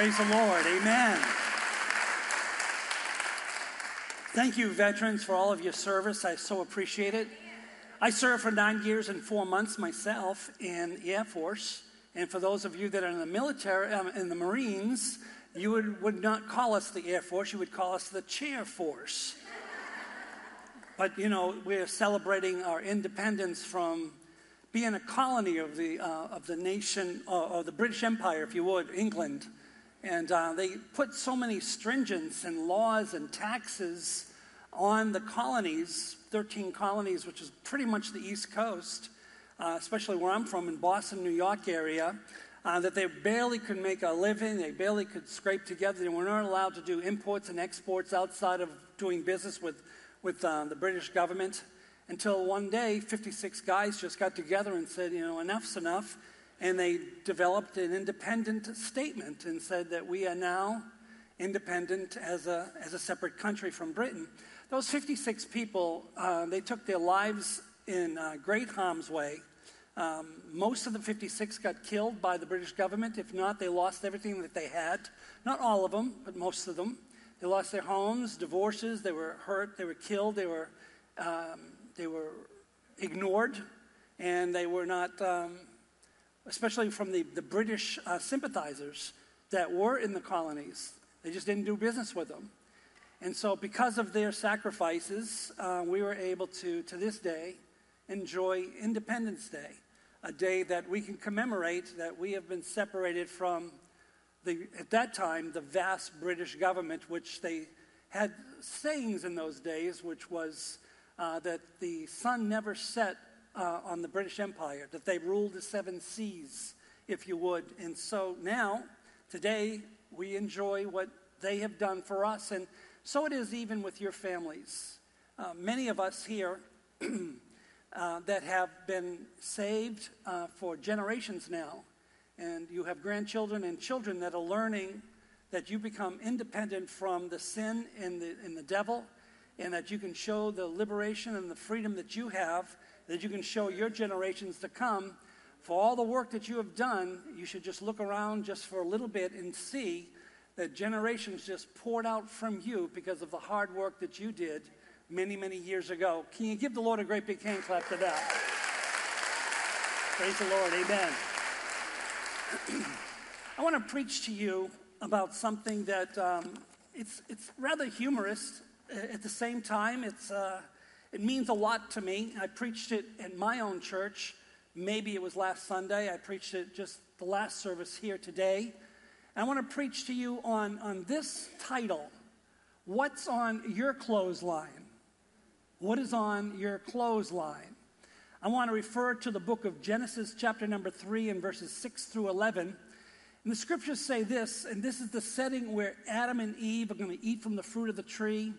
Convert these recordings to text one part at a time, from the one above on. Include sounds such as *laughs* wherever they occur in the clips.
Praise the Lord. Amen. Thank you, veterans, for all of your service. I so appreciate it. I served for nine years and four months myself in the Air Force. And for those of you that are in the military, um, in the Marines, you would, would not call us the Air Force, you would call us the Chair Force. but, you know, we're celebrating our independence from being a colony of the, uh, of the nation, uh, or the British Empire, if you would, England. And uh, they put so many stringents and laws and taxes on the colonies, 13 colonies, which is pretty much the East Coast, uh, especially where I'm from in Boston, New York area, uh, that they barely could make a living. They barely could scrape together. They were not allowed to do imports and exports outside of doing business with, with uh, the British government until one day 56 guys just got together and said, you know, enough's enough. And they developed an independent statement and said that we are now independent as a, as a separate country from Britain. Those 56 people, uh, they took their lives in uh, great harm's way. Um, most of the 56 got killed by the British government. If not, they lost everything that they had. Not all of them, but most of them. They lost their homes, divorces, they were hurt, they were killed, they were um, they were ignored, and they were not, um, especially from the, the British uh, sympathizers that were in the colonies. They just didn't do business with them. And so, because of their sacrifices, uh, we were able to, to this day, enjoy Independence Day, a day that we can commemorate that we have been separated from the, at that time, the vast British government, which they had sayings in those days, which was uh, that the sun never set uh, on the British Empire, that they ruled the seven seas, if you would. And so now, today, we enjoy what they have done for us, and so it is even with your families. Uh, many of us here *clears throat* uh, that have been saved uh, for generations now, and you have grandchildren and children that are learning that you become independent from the sin and the, and the devil and that you can show the liberation and the freedom that you have, that you can show your generations to come. For all the work that you have done, you should just look around just for a little bit and see that generations just poured out from you because of the hard work that you did many, many years ago. Can you give the Lord a great big hand clap to that? Praise the Lord. Amen. *clears throat* I want to preach to you about something that um, it's, it's rather humorous at the same time, it's, uh, it means a lot to me. I preached it in my own church. Maybe it was last Sunday. I preached it just the last service here today. And I want to preach to you on, on this title What's on your clothesline? What is on your clothesline? I want to refer to the book of Genesis, chapter number 3, and verses 6 through 11. And the scriptures say this, and this is the setting where Adam and Eve are going to eat from the fruit of the tree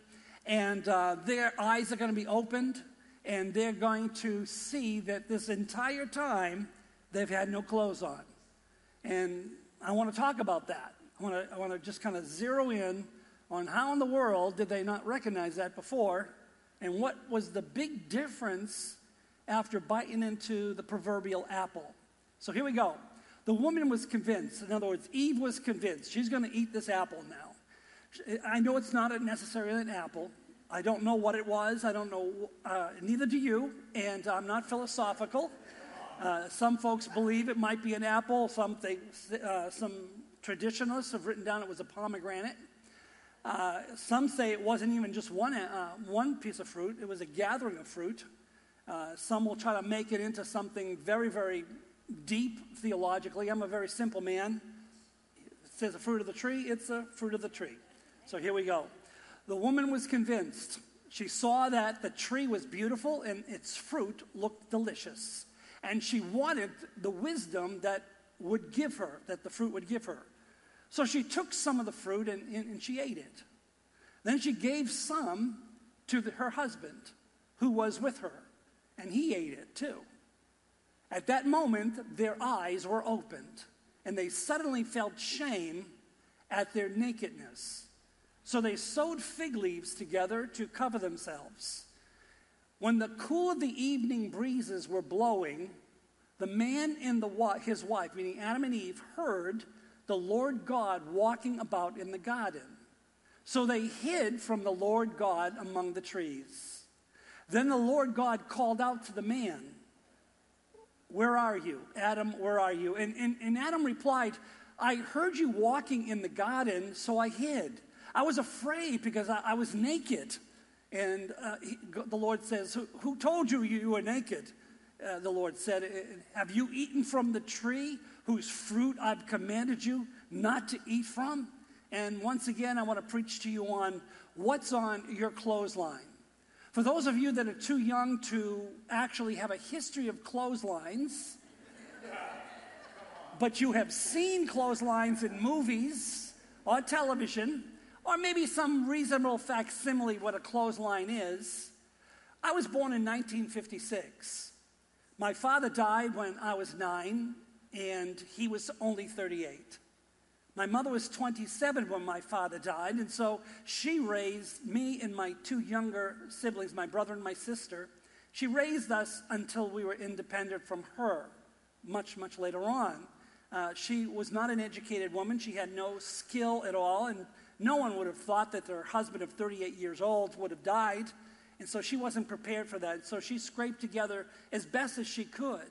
and uh, their eyes are going to be opened, and they're going to see that this entire time they've had no clothes on. And I want to talk about that. I want to, I want to just kind of zero in on how in the world did they not recognize that before, and what was the big difference after biting into the proverbial apple. So here we go. The woman was convinced. In other words, Eve was convinced she's going to eat this apple now. I know it's not necessarily an apple. I don't know what it was. I don't know, uh, neither do you, and I'm not philosophical. Uh, some folks believe it might be an apple. Some, think, uh, some traditionalists have written down it was a pomegranate. Uh, some say it wasn't even just one, uh, one piece of fruit, it was a gathering of fruit. Uh, some will try to make it into something very, very deep theologically. I'm a very simple man. It says a fruit of the tree, it's a fruit of the tree. So here we go. The woman was convinced. She saw that the tree was beautiful and its fruit looked delicious. And she wanted the wisdom that would give her, that the fruit would give her. So she took some of the fruit and, and she ate it. Then she gave some to the, her husband who was with her, and he ate it too. At that moment, their eyes were opened, and they suddenly felt shame at their nakedness. So they sewed fig leaves together to cover themselves. When the cool of the evening breezes were blowing, the man and the, his wife, meaning Adam and Eve, heard the Lord God walking about in the garden. So they hid from the Lord God among the trees. Then the Lord God called out to the man, Where are you? Adam, where are you? And, and, and Adam replied, I heard you walking in the garden, so I hid. I was afraid because I, I was naked. And uh, he, the Lord says, who, who, told you you were naked? Uh, the Lord said, Have you eaten from the tree whose fruit I've commanded you not to eat from? And once again, I want to preach to you on what's on your clothesline. For those of you that are too young to actually have a history of clotheslines, but you have seen clotheslines in movies or television, or maybe some reasonable facsimile what a clothesline is. I was born in 1956. My father died when I was nine, and he was only 38. My mother was 27 when my father died, and so she raised me and my two younger siblings, my brother and my sister. She raised us until we were independent from her, much, much later on. Uh, she was not an educated woman. She had no skill at all, and no one would have thought that their husband of 38 years old would have died. And so she wasn't prepared for that. So she scraped together as best as she could.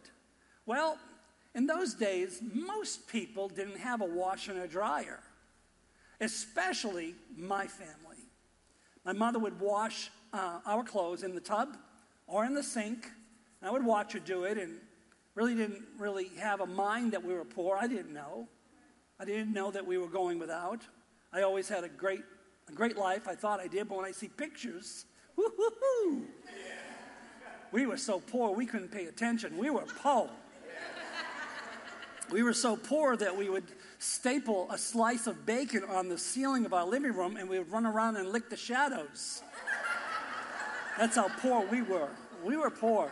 Well, in those days, most people didn't have a washer and a dryer, especially my family. My mother would wash uh, our clothes in the tub or in the sink. And I would watch her do it and really didn't really have a mind that we were poor. I didn't know. I didn't know that we were going without. I always had a great, a great life. I thought I did, but when I see pictures, whoo we were so poor we couldn't pay attention. We were poor. We were so poor that we would staple a slice of bacon on the ceiling of our living room and we would run around and lick the shadows. That's how poor we were. We were poor.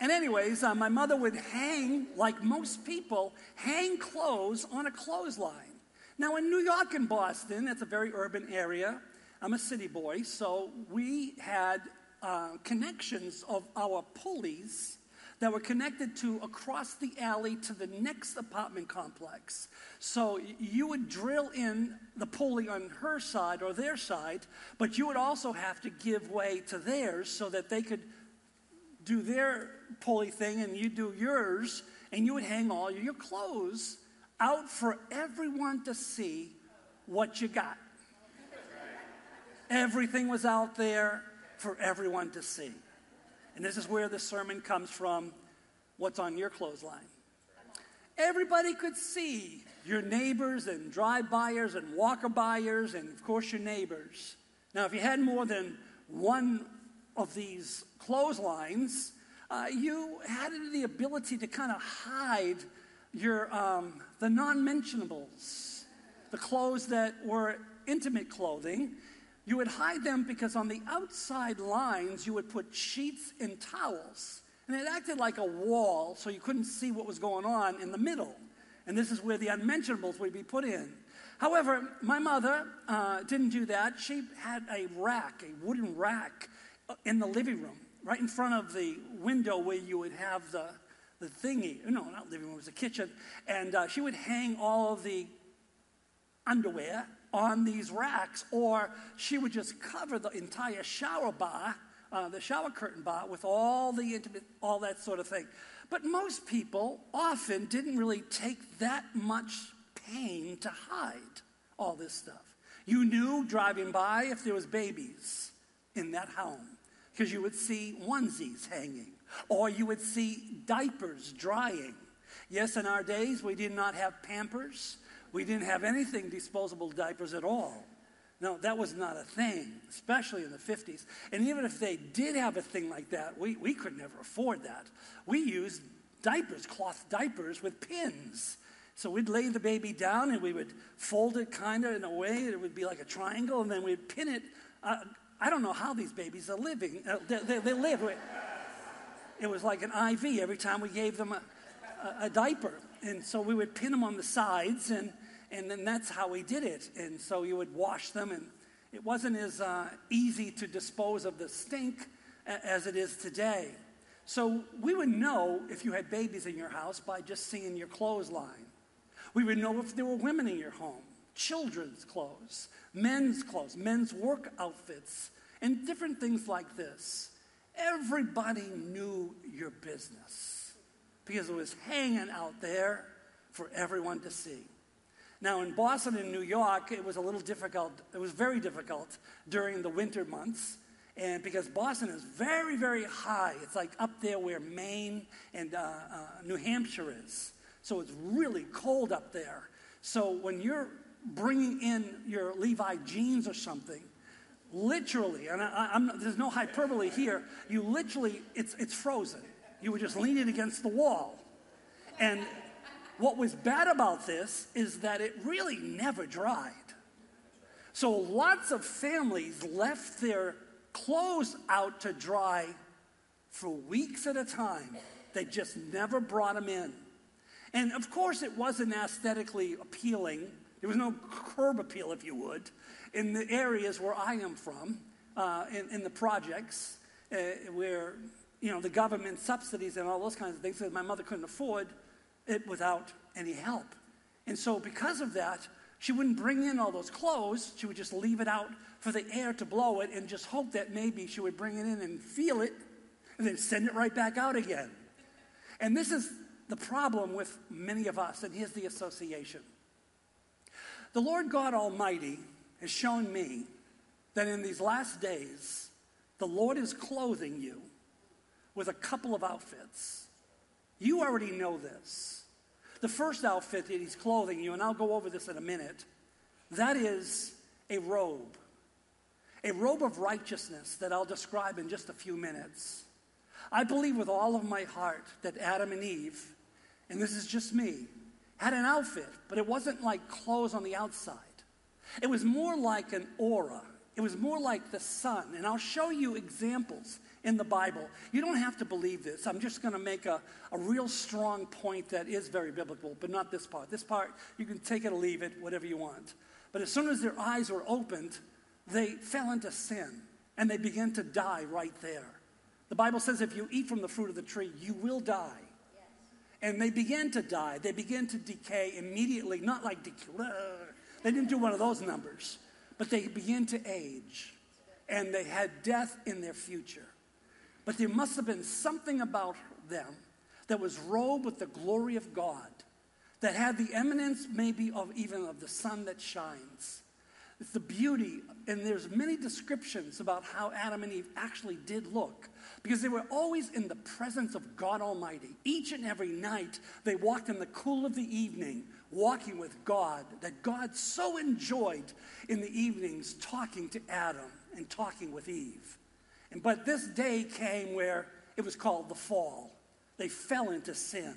And, anyways, uh, my mother would hang, like most people, hang clothes on a clothesline. Now, in New York and Boston, it's a very urban area. I'm a city boy, so we had uh, connections of our pulleys that were connected to across the alley to the next apartment complex. So you would drill in the pulley on her side or their side, but you would also have to give way to theirs so that they could do their pulley thing and you do yours, and you would hang all your clothes out for everyone to see what you got. Everything was out there for everyone to see. And this is where the sermon comes from what's on your clothesline. Everybody could see your neighbors and drive buyers and walker buyers and, of course, your neighbors. Now, if you had more than one of these clotheslines, uh, you had the ability to kind of hide your um, the non-mentionables, the clothes that were intimate clothing. You would hide them because on the outside lines you would put sheets and towels, and it acted like a wall, so you couldn't see what was going on in the middle. And this is where the unmentionables would be put in. However, my mother uh, didn't do that. She had a rack, a wooden rack, uh, in the living room, right in front of the window where you would have the the thingy. No, not living room, it was a kitchen. And uh, she would hang all of the underwear on these racks, or she would just cover the entire shower bar, uh, the shower curtain bar, with all the intimate, all that sort of thing. But most people often didn't really take that much pain to hide all this stuff. You knew driving by if there was babies in that home because you would see onesies hanging or you would see diapers drying. Yes, in our days, we did not have Pampers. We didn't have anything disposable diapers at all. No, that was not a thing, especially in the 50s. And even if they did have a thing like that, we, we could never afford that. We used diapers, cloth diapers with pins. So we'd lay the baby down and we would fold it kind of in a way that it would be like a triangle, and then we'd pin it. Uh, I don't know how these babies are living. Uh, they, they, they live. It was like an IV every time we gave them a, a, a diaper. And so we would pin them on the sides, and, and then that's how we did it. And so you would wash them, and it wasn't as uh, easy to dispose of the stink as it is today. So we would know if you had babies in your house by just seeing your clothesline. We would know if there were women in your home, children's clothes, men's clothes, men's work outfits, and different things like this. Everybody knew your business because it was hanging out there for everyone to see. Now, in Boston and New York, it was a little difficult. It was very difficult during the winter months. And because Boston is very, very high, it's like up there where Maine and uh, uh, New Hampshire is. So it's really cold up there. So when you're bringing in your Levi jeans or something, literally, and I, there's no hyperbole here, you literally, it's, it's frozen. You were just leaning against the wall. And what was bad about this is that it really never dried. So lots of families left their clothes out to dry for weeks at a time. They just never brought them in. And of course, it wasn't aesthetically appealing. There was no curb appeal, if you would, in the areas where I am from, uh, in, in, the projects uh, where you know the government subsidies and all those kinds of things that my mother couldn't afford it without any help. And so, because of that, she wouldn't bring in all those clothes. She would just leave it out for the air to blow it and just hope that maybe she would bring it in and feel it and then send it right back out again. And this is the problem with many of us, and here's the association. The Lord God Almighty has shown me that in these last days, the Lord is clothing you with a couple of outfits. You already know this. The first outfit that he's clothing you, and I'll go over this in a minute, that is a robe. A robe of righteousness that I'll describe in just a few minutes. I believe with all of my heart that Adam and Eve, and this is just me, had an outfit, but it wasn't like clothes on the outside. It was more like an aura. It was more like the sun. And I'll show you examples in the Bible. You don't have to believe this. I'm just going to make a, a real strong point that is very biblical, but not this part. This part, you can take it or leave it, whatever you want. But as soon as their eyes were opened, they fell into sin and they began to die right there. The Bible says if you eat from the fruit of the tree, you will die. And they began to die. They began to decay immediately, not like decay. They didn't do one of those numbers, but they began to age and they had death in their future. But there must have been something about them that was robed with the glory of God, that had the eminence maybe of even of the sun that shines. It's the beauty, and there's many descriptions about how Adam and Eve actually did look, because they were always in the presence of God Almighty. Each and every night, they walked in the cool of the evening, walking with God, that God so enjoyed in the evenings talking to Adam and talking with Eve. And, But this day came where it was called the fall. They fell into sin.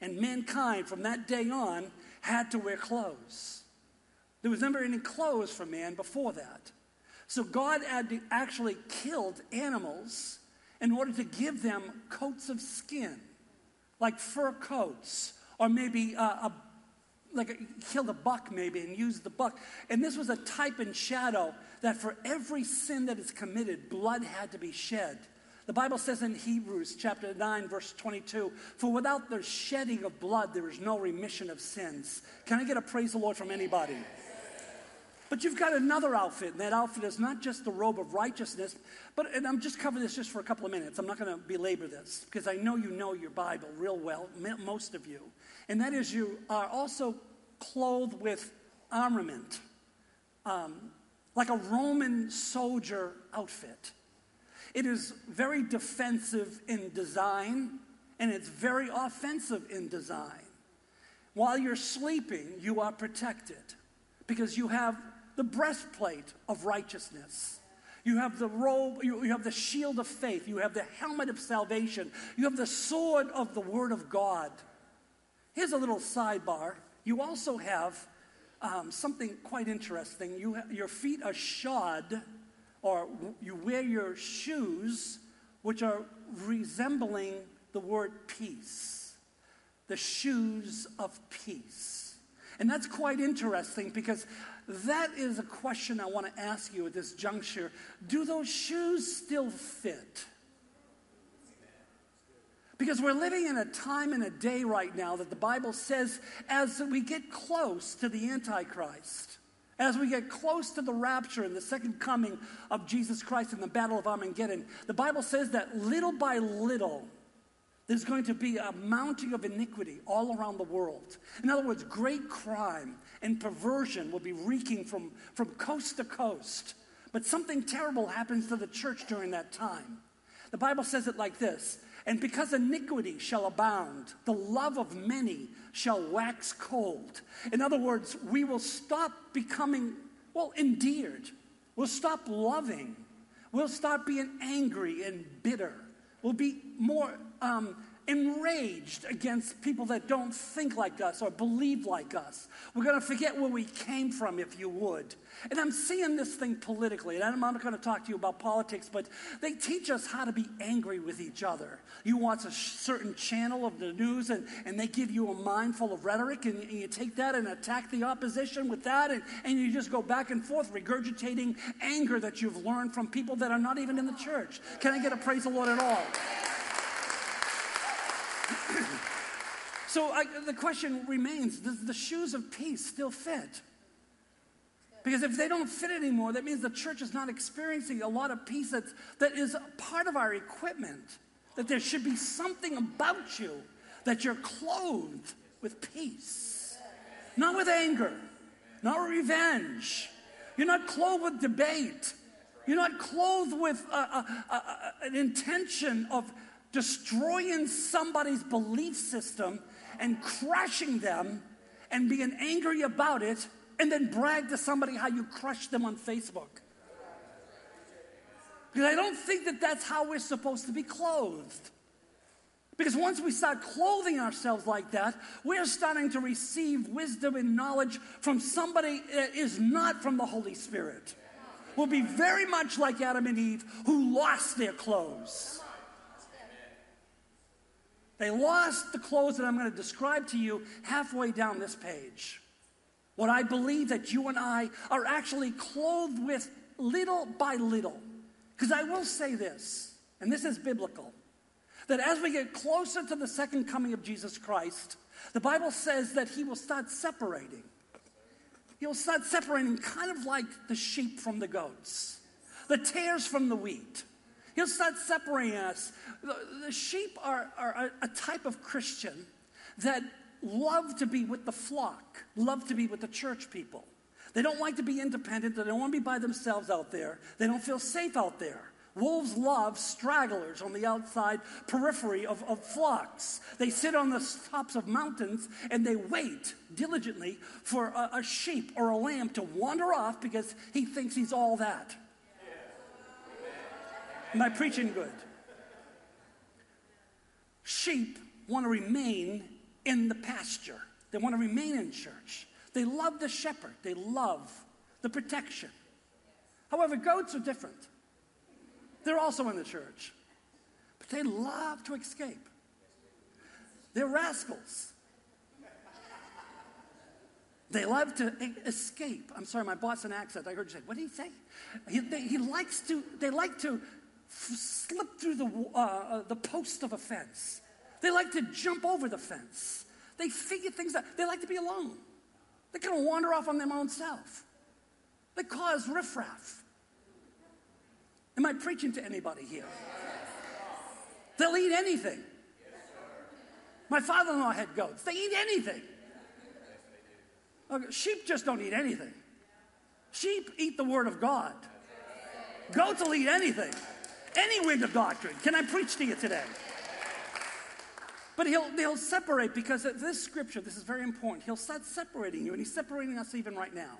And mankind, from that day on, had to wear clothes. There was never any clothes for man before that. So God had actually killed animals in order to give them coats of skin, like fur coats, or maybe a, a like a, killed a buck maybe and used the buck. And this was a type and shadow that for every sin that is committed, blood had to be shed. The Bible says in Hebrews chapter 9, verse 22, for without the shedding of blood, there is no remission of sins. Can I get a praise the Lord from anybody? But you've got another outfit, and that outfit is not just the robe of righteousness, but, and I'm just covering this just for a couple of minutes. I'm not going to belabor this because I know you know your Bible real well, most of you. And that is, you are also clothed with armament. Um, like a Roman soldier outfit. It is very defensive in design and it's very offensive in design. While you're sleeping, you are protected because you have the breastplate of righteousness. You have the robe, you, have the shield of faith, you have the helmet of salvation, you have the sword of the word of God. Here's a little sidebar. You also have um, something quite interesting. You ha- your feet are shod, or w- you wear your shoes, which are resembling the word peace. The shoes of peace. And that's quite interesting because that is a question I want to ask you at this juncture. Do those shoes still fit? Because we're living in a time and a day right now that the Bible says as we get close to the Antichrist, as we get close to the rapture and the second coming of Jesus Christ in the Battle of Armageddon, the Bible says that little by little, there's going to be a mounting of iniquity all around the world. In other words, great crime and perversion will be reeking from, from coast to coast. But something terrible happens to the church during that time. The Bible says it like this And because iniquity shall abound, the love of many shall wax cold. In other words, we will stop becoming, well, endeared. We'll stop loving. We'll stop being angry and bitter. We'll be more um, enraged against people that don't think like us or believe like us. We're going to forget where we came from, if you would. And I'm seeing this thing politically, and I'm not going to talk to you about politics, but they teach us how to be angry with each other. You watch a certain channel of the news, and, and they give you a mind full of rhetoric, and, and you take that and attack the opposition with that, and, and you just go back and forth regurgitating anger that you've learned from people that are not even in the church. Can I get a praise the Lord at all? So I, the question remains does the shoes of peace still fit? Because if they don't fit anymore, that means the church is not experiencing a lot of peace that's, that is part of our equipment. That there should be something about you that you're clothed with peace, not with anger, not with revenge. You're not clothed with debate. You're not clothed with a, a, a, an intention of destroying somebody's belief system and crushing them and being angry about it and then brag to somebody how you crushed them on Facebook. Because I don't think that that's how we're supposed to be clothed. Because once we start clothing ourselves like that, we're starting to receive wisdom and knowledge from somebody that is not from the Holy Spirit. We'll be very much like Adam and Eve who lost their clothes. They lost the clothes that I'm going to describe to you halfway down this page. What I believe that you and I are actually clothed with little by little. Because I will say this, and this is biblical, that as we get closer to the second coming of Jesus Christ, the Bible says that he will start separating. He'll start separating kind of like the sheep from the goats, the tares from the wheat. He'll start separating us. The, sheep are, are a, a type of Christian that love to be with the flock, love to be with the church people. They don't like to be independent. They don't want to be by themselves out there. They don't feel safe out there. Wolves love stragglers on the outside periphery of, of, flocks. They sit on the tops of mountains and they wait diligently for a, a sheep or a lamb to wander off because he thinks he's all that. Am I preaching good? Sheep want to remain in the pasture, they want to remain in church. They love the shepherd, they love the protection. However, goats are different. They're also in the church, but they love to escape. They're rascals. They love to escape. I'm sorry, my Boston accent. I heard you say, what did he say? He, they, he likes to, they like to slip through the, uh, uh, the post of a fence. They like to jump over the fence. They figure things out. They like to be alone. They kind of wander off on their own self. They cause riffraff. Am I preaching to anybody here? They'll eat anything. My father in law had goats. They eat anything. sheep just don't eat anything. Sheep eat the word of God. Goats will eat anything any wind of doctrine. Can I preach to you today? But he'll, he'll separate because this scripture, this is very important. He'll start separating you, and he's separating us even right now.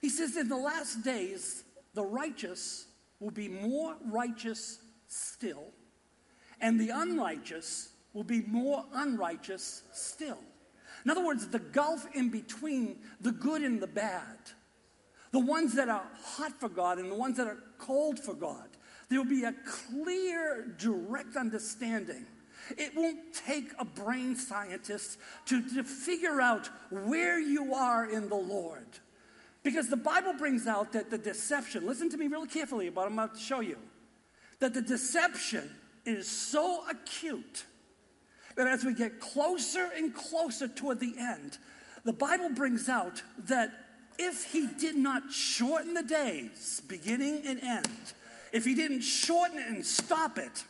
He says, In the last days, the righteous will be more righteous still, and the unrighteous will be more unrighteous still. In other words, the gulf in between the good and the bad, the ones that are hot for God and the ones that are cold for God, there will be a clear, direct understanding. It won't take a brain scientist to, to figure out where you are in the Lord. Because the Bible brings out that the deception, listen to me really carefully about I'm about to show you, that the deception is so acute that as we get closer and closer toward the end, the Bible brings out that if he did not shorten the days, beginning and end, if he didn't shorten it and stop it,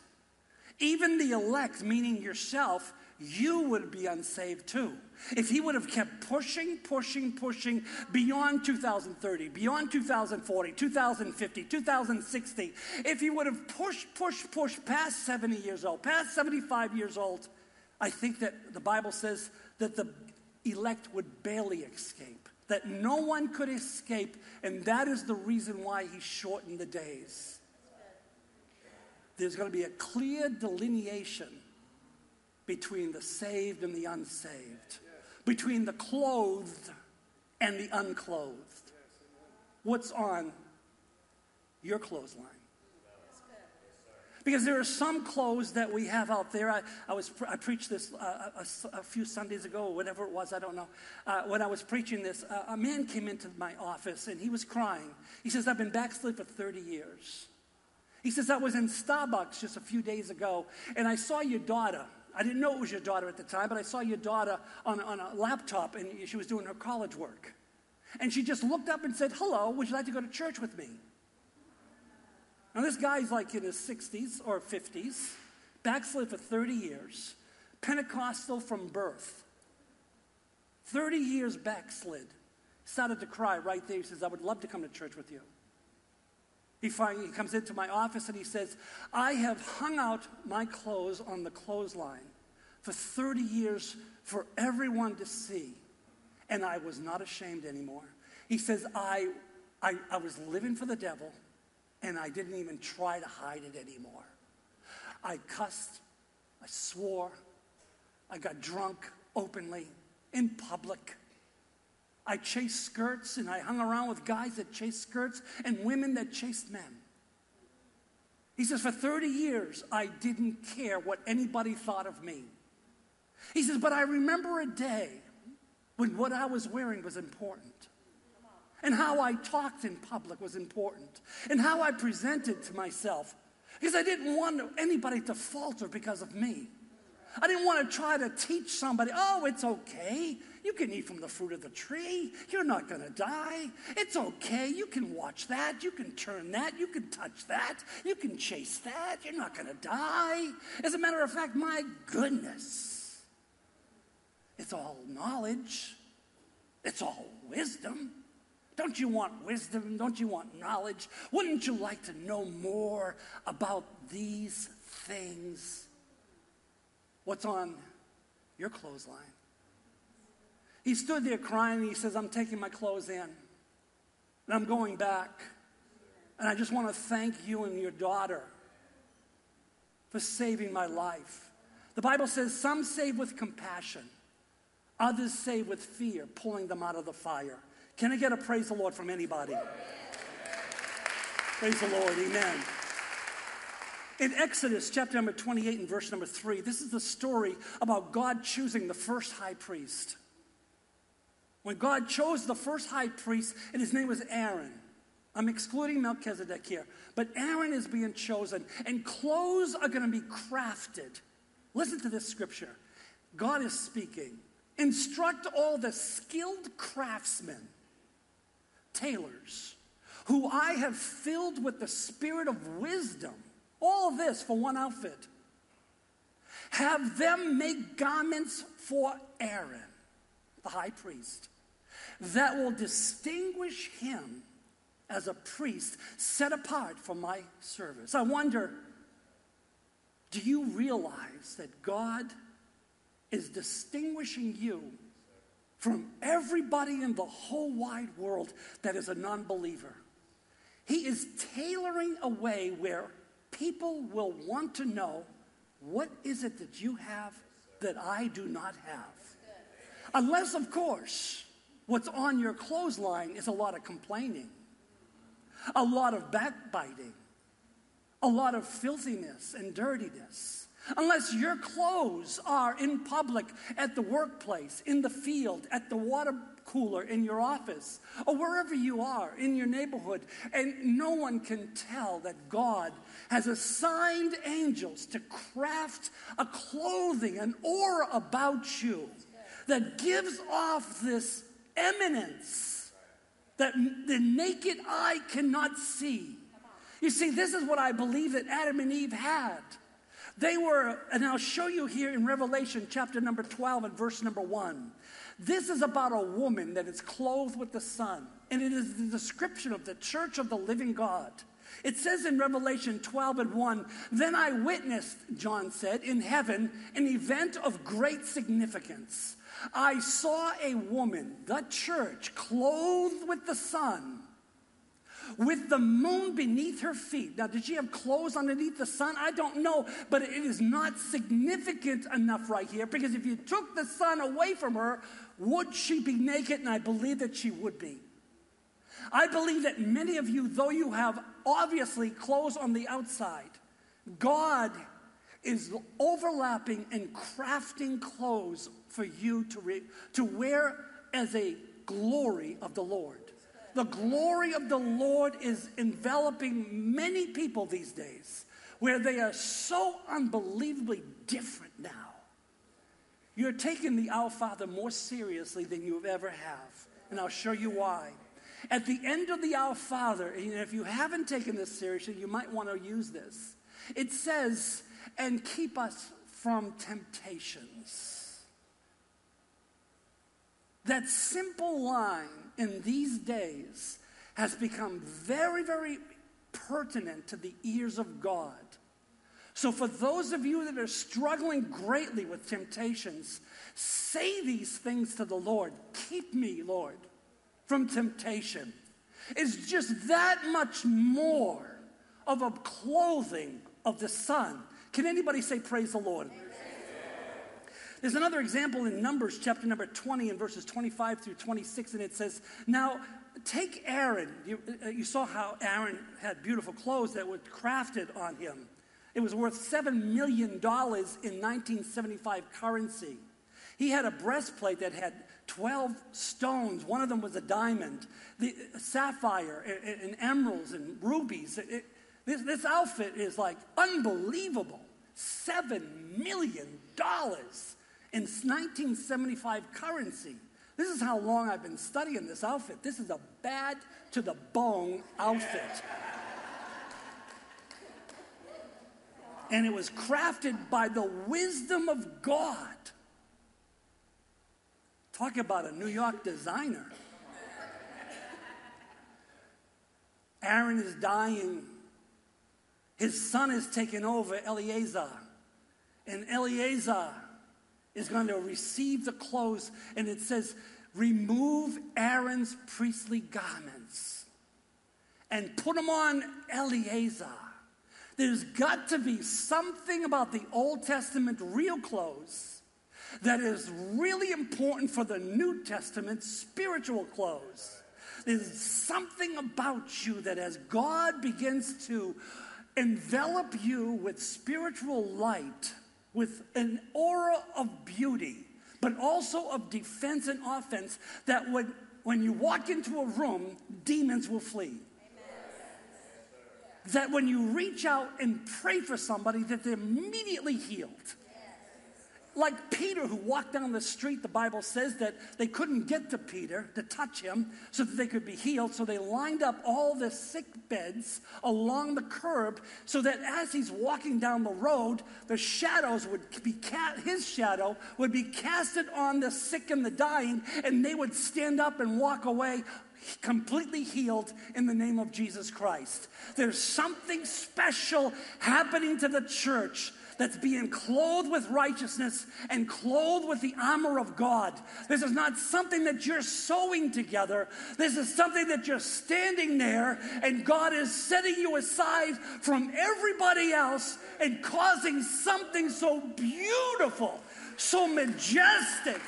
even the elect, meaning yourself, you would be unsaved too. If he would have kept pushing, pushing, pushing beyond 2030, beyond 2040, 2050, 2060, if he would have pushed, pushed, pushed past 70 years old, past 75 years old, I think that the Bible says that the elect would barely escape, that no one could escape, and that is the reason why he shortened the days. There's going to be a clear delineation between the saved and the unsaved, between the clothed and the unclothed. What's on your clothesline? Because there are some clothes that we have out there. I, I was I preached this uh, a, a, few Sundays ago, whatever it was. I don't know. Uh, when I was preaching this, uh, a man came into my office and he was crying. He says, "I've been backslid for 30 years." He says, "I was in Starbucks just a few days ago, and I saw your daughter." I didn't know it was your daughter at the time, but I saw your daughter on, on a laptop and she was doing her college work. And she just looked up and said, Hello, would you like to go to church with me? Now, this guy's like in his 60s or 50s, backslid for 30 years, Pentecostal from birth. 30 years backslid. Started to cry right there. He says, I would love to come to church with you. He finally comes into my office and he says, I have hung out my clothes on the clothesline for 30 years for everyone to see, and I was not ashamed anymore. He says, I, I, I was living for the devil, and I didn't even try to hide it anymore. I cussed, I swore, I got drunk openly in public. I chased skirts and I hung around with guys that chased skirts and women that chased men. He says, For 30 years, I didn't care what anybody thought of me. He says, But I remember a day when what I was wearing was important, and how I talked in public was important, and how I presented to myself, because I didn't want anybody to falter because of me. I didn't want to try to teach somebody, oh, it's okay. You can eat from the fruit of the tree. You're not going to die. It's okay. You can watch that. You can turn that. You can touch that. You can chase that. You're not going to die. As a matter of fact, my goodness, it's all knowledge, it's all wisdom. Don't you want wisdom? Don't you want knowledge? Wouldn't you like to know more about these things? What's on your clothesline? He stood there crying. and He says, I'm taking my clothes in and I'm going back. And I just want to thank you and your daughter for saving my life. The Bible says some save with compassion, others save with fear, pulling them out of the fire. Can I get a praise the Lord from anybody? Praise the Lord. Amen. In Exodus chapter number 28 and verse number 3, this is the story about God choosing the first high priest. When God chose the first high priest, and his name was Aaron. I'm excluding Melchizedek here, but Aaron is being chosen, and clothes are going to be crafted. Listen to this scripture. God is speaking. Instruct all the skilled craftsmen, tailors, who I have filled with the spirit of wisdom all this for one outfit. Have them make garments for Aaron, the high priest, that will distinguish him as a priest set apart for my service. I wonder do you realize that God is distinguishing you from everybody in the whole wide world that is a non believer? He is tailoring a way where people will want to know what is it that you have that I do not have? Unless, of course, what's on your clothesline is a lot of complaining, a lot of backbiting, a lot of filthiness and dirtiness. unless your clothes are in public at the workplace, in the field, at the water cooler in your office, or wherever you are in your neighborhood, and no one can tell that God has assigned angels to craft a clothing, an aura about you that gives off this eminence that the naked eye cannot see. You see, this is what I believe that Adam and Eve had. They were, and I'll show you here in Revelation chapter number 12 and verse number 1. This is about a woman that is clothed with the sun, and it is the description of the church of the living God. It says in Revelation 12 and 1 Then I witnessed, John said, in heaven, an event of great significance. I saw a woman, the church, clothed with the sun with the moon beneath her feet. Now, did she have clothes underneath the sun? I don't know, but it is not significant enough right here because if you took the sun away from her, would she be naked? And I believe that she would be. I believe that many of you, though you have obviously clothes on the outside, God is overlapping and crafting clothes for you to, re- to wear as a glory of the Lord. The glory of the Lord is enveloping many people these days where they are so unbelievably different now. You're taking the Our Father more seriously than you ever have. And I'll show you why. At the end of the Our Father, and if you haven't taken this seriously, you might want to use this. It says, and keep us from temptations. That simple line in these days has become very, very pertinent to the ears of God. So, for those of you that are struggling greatly with temptations, say these things to the Lord. Keep me, Lord, from temptation. It's just that much more of a clothing of the Son. Can anybody say, Praise the Lord? There's another example in Numbers chapter number 20 and verses 25 through 26, and it says, Now take Aaron. You, uh, you saw how Aaron had beautiful clothes that were crafted on him. It was worth $7 million in 1975 currency. He had a breastplate that had 12 stones. One of them was a diamond, the uh, sapphire, and, and emeralds, and rubies. It, this, this outfit is like unbelievable. $7 million in 1975 currency. This is how long I've been studying this outfit. This is a bad to the bone outfit. And it was crafted by the wisdom of God. Talk about a New York designer. Aaron is dying. His son is taking over, Eleazar. And Eleazar is going to receive the clothes, and it says, Remove Aaron's priestly garments and put them on Eleazar. There's got to be something about the Old Testament real clothes that is really important for the New Testament spiritual clothes. There's something about you that as God begins to envelop you with spiritual light, with an aura of beauty, but also of defense and offense that when, when you walk into a room, demons will flee. That when you reach out and pray for somebody, that they're immediately healed. Like Peter, who walked down the street, the Bible says that they couldn't get to Peter to touch him so that they could be healed. So they lined up all the sick beds along the curb so that as he's walking down the road, the shadows would be, cast, his shadow would be casted on the sick and the dying, and they would stand up and walk away completely healed in the name of Jesus Christ. There's something special happening to the church that's being clothed with righteousness and clothed with the armor of God. This is not something that you're sewing together. This is something that you're standing there and God is setting you aside from everybody else and causing something so beautiful, so majestic.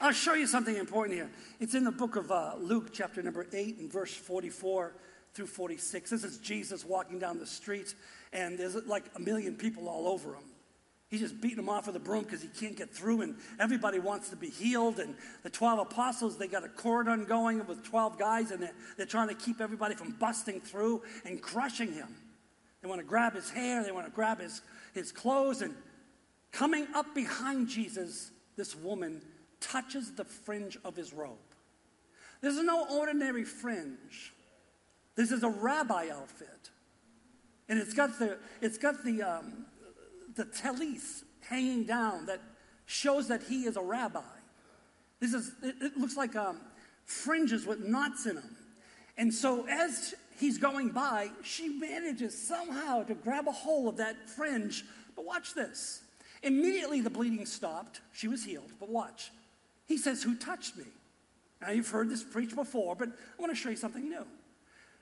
I'll show you something important here. It's in the book of uh, Luke, chapter number 8, and verse 44 through 46. This is Jesus walking down the street, and there's like a million people all over him. He's just beating them off with a broom because he can't get through, and everybody wants to be healed. And the 12 apostles, they got a cordon going with 12 guys, and they're, they're trying to keep everybody from busting through and crushing him. They want to grab his hair, they want to grab his, his clothes, and coming up behind Jesus, this woman touches the fringe of his robe. This is no ordinary fringe. This is a rabbi outfit. And it's got the, it's got the, um, the tallith hanging down that shows that he is a rabbi. This is, it, it looks like um, fringes with knots in them. And so as he's going by, she manages somehow to grab a hold of that fringe. But watch this. Immediately the bleeding stopped. She was healed. But watch. He says, Who touched me? Now you've heard this preached before, but I want to show you something new.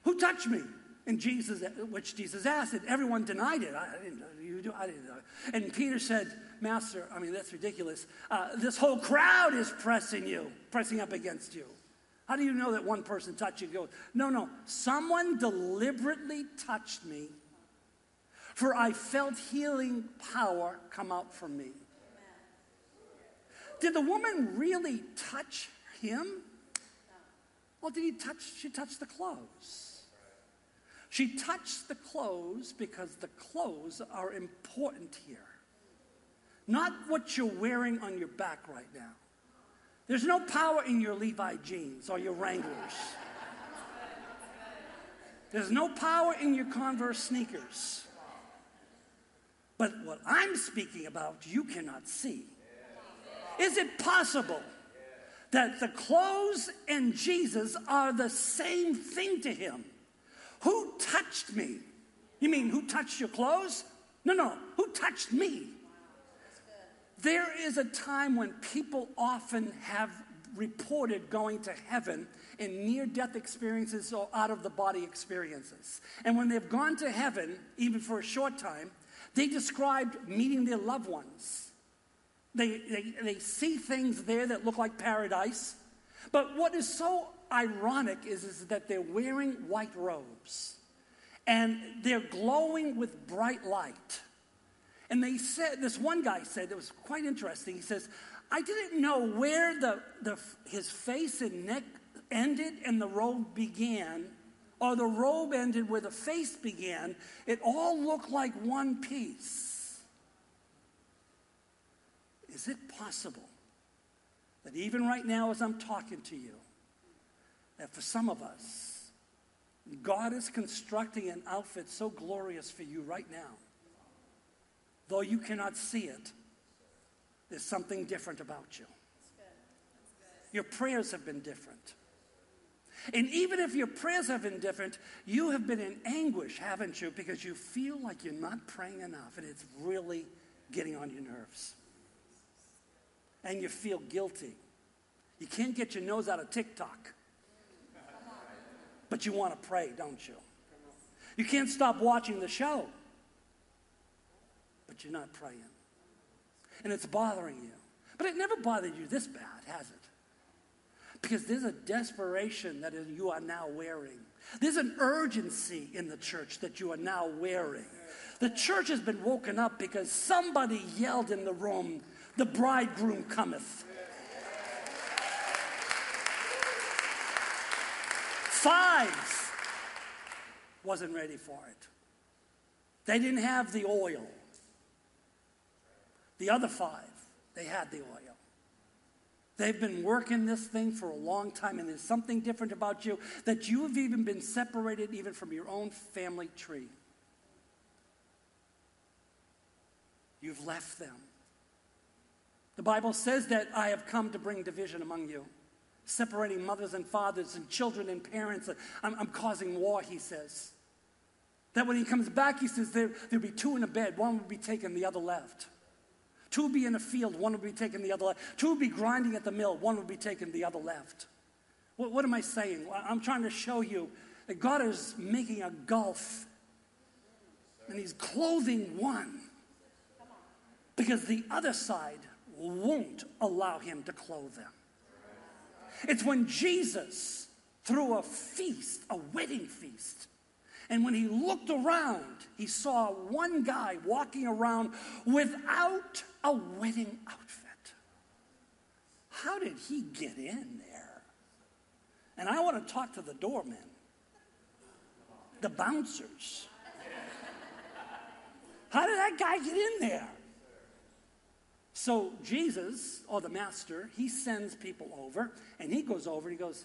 Who touched me? And Jesus, which Jesus asked, and everyone denied it. I didn't know. You do. I didn't know. And Peter said, Master, I mean, that's ridiculous. Uh, this whole crowd is pressing you, pressing up against you. How do you know that one person touched you? Go, no, no. Someone deliberately touched me, for I felt healing power come out from me. Did the woman really touch him? Well, did he touch? She touched the clothes. She touched the clothes because the clothes are important here. Not what you're wearing on your back right now. There's no power in your Levi jeans or your Wranglers. There's no power in your Converse sneakers. But what I'm speaking about, you cannot see. Is it possible that the clothes and Jesus are the same thing to him? Who touched me? You mean who touched your clothes? No, no. Who touched me? There is a time when people often have reported going to heaven in near death experiences or out of the body experiences. And when they've gone to heaven, even for a short time, they described meeting their loved ones. They, they, they see things there that look like paradise. But what is so ironic is, is that they're wearing white robes and they're glowing with bright light. And they said, this one guy said, it was quite interesting. He says, I didn't know where the, the, his face and neck ended and the robe began, or the robe ended where the face began. It all looked like one piece. Is it possible that even right now, as I'm talking to you, that for some of us, God is constructing an outfit so glorious for you right now Though you cannot see it, there's something different about you. Your prayers have been different. And even if your prayers have been different, you have been in anguish, haven't you? Because you feel like you're not praying enough and it's really getting on your nerves. And you feel guilty. You can't get your nose out of TikTok. But you want to pray, don't you? You can't stop watching the show but you're not praying. And it's bothering you. But it never bothered you this bad, has it? Because there's a desperation that you are now wearing. There's an urgency in the church that you are now wearing. The church has been woken up because somebody yelled in the room, The bridegroom cometh. Five wasn't ready for it. They didn't have the oil. The other five, they had the oil. They've been working this thing for a long time, and there's something different about you that you have even been separated even from your own family tree. You've left them. The Bible says that I have come to bring division among you, separating mothers and fathers and children and parents. I'm, I'm causing war, he says. That when he comes back, he says there, there'll be two in a bed, one will be taken, the other left. Two would be in a field, one will be taken the other left. Two would be grinding at the mill, one will be taken the other left. What, what am I saying? I'm trying to show you that God is making a gulf and He's clothing one because the other side won't allow Him to clothe them. It's when Jesus threw a feast, a wedding feast. And when he looked around, he saw one guy walking around without a wedding outfit. How did he get in there? And I want to talk to the doormen, the bouncers. How did that guy get in there? So Jesus, or the master, he sends people over, and he goes over and he goes,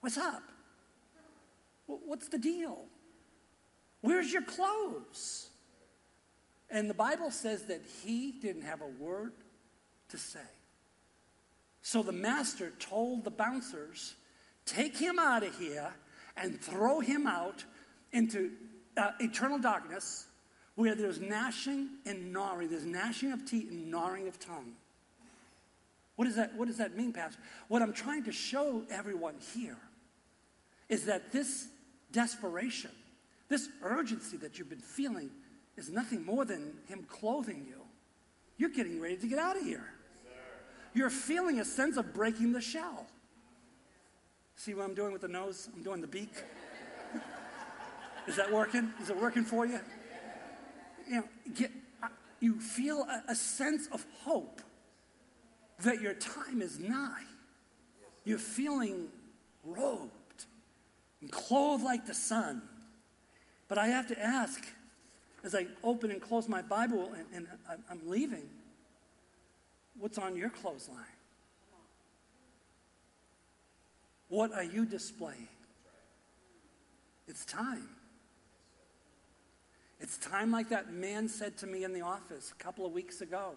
What's up? What's the deal? Where's your clothes? And the Bible says that he didn't have a word to say. So the master told the bouncers, Take him out of here and throw him out into uh, eternal darkness where there's gnashing and gnawing. There's gnashing of teeth and gnawing of tongue. What does that, what does that mean, Pastor? What I'm trying to show everyone here is that this desperation, this urgency that you've been feeling, is nothing more than Him clothing you. You're getting ready to get out of here. You're feeling a sense of breaking the shell. See what I'm doing with the nose? I'm doing the beak. *laughs* Is that working? Is it working for you? You know, get, uh, you feel a, a sense of hope that your time is nigh. You're feeling robed and clothed like the sun. But I have to ask, as I open and close my Bible and, and I'm leaving, what's on your clothesline? What are you displaying? It's time. It's time like that man said to me in the office a couple of weeks ago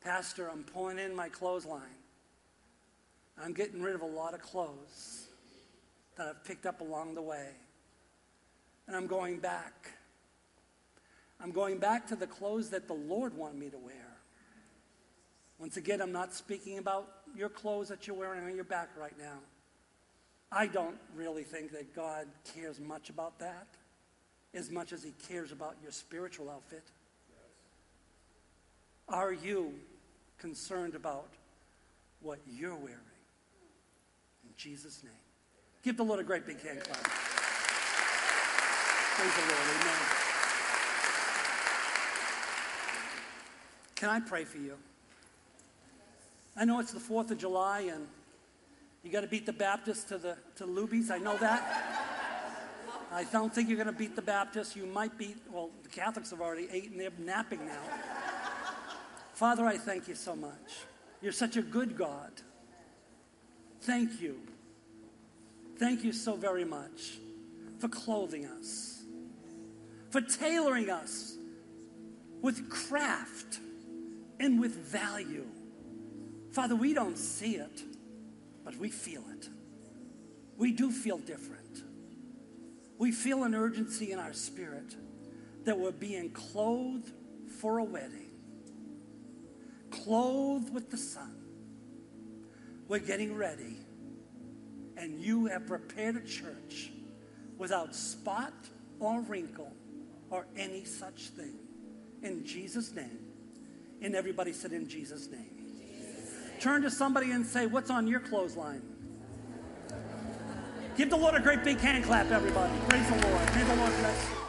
Pastor, I'm pulling in my clothesline. I'm getting rid of a lot of clothes that I've picked up along the way. And I'm going back. I'm going back to the clothes that the Lord wanted me to wear. Once again, I'm not speaking about your clothes that you're wearing on your back right now. I don't really think that God cares much about that as much as he cares about your spiritual outfit? Are you concerned about what you're wearing? In Jesus' name. Give the Lord a great big hand clap. Praise the Lord. Amen. Can I pray for you? I know it's the 4th of July and you got to beat the Baptists to the to Luby's. I know that. I don't think you're going to beat the Baptists. You might beat, well, the Catholics have already eaten, they're napping now. Father, I thank you so much. You're such a good God. Thank you. Thank you so very much for clothing us, for tailoring us with craft and with value. Father, we don't see it, but we feel it. We do feel different we feel an urgency in our spirit that we're being clothed for a wedding, clothed with the sun. We're getting ready, and you have prepared a church without spot or wrinkle or any such thing. In Jesus' name. And everybody said, In Jesus' name. Jesus. Turn to somebody and say, What's on your clothesline? Give the Lord a great big hand clap, everybody. Praise the Lord. May the Lord bless you.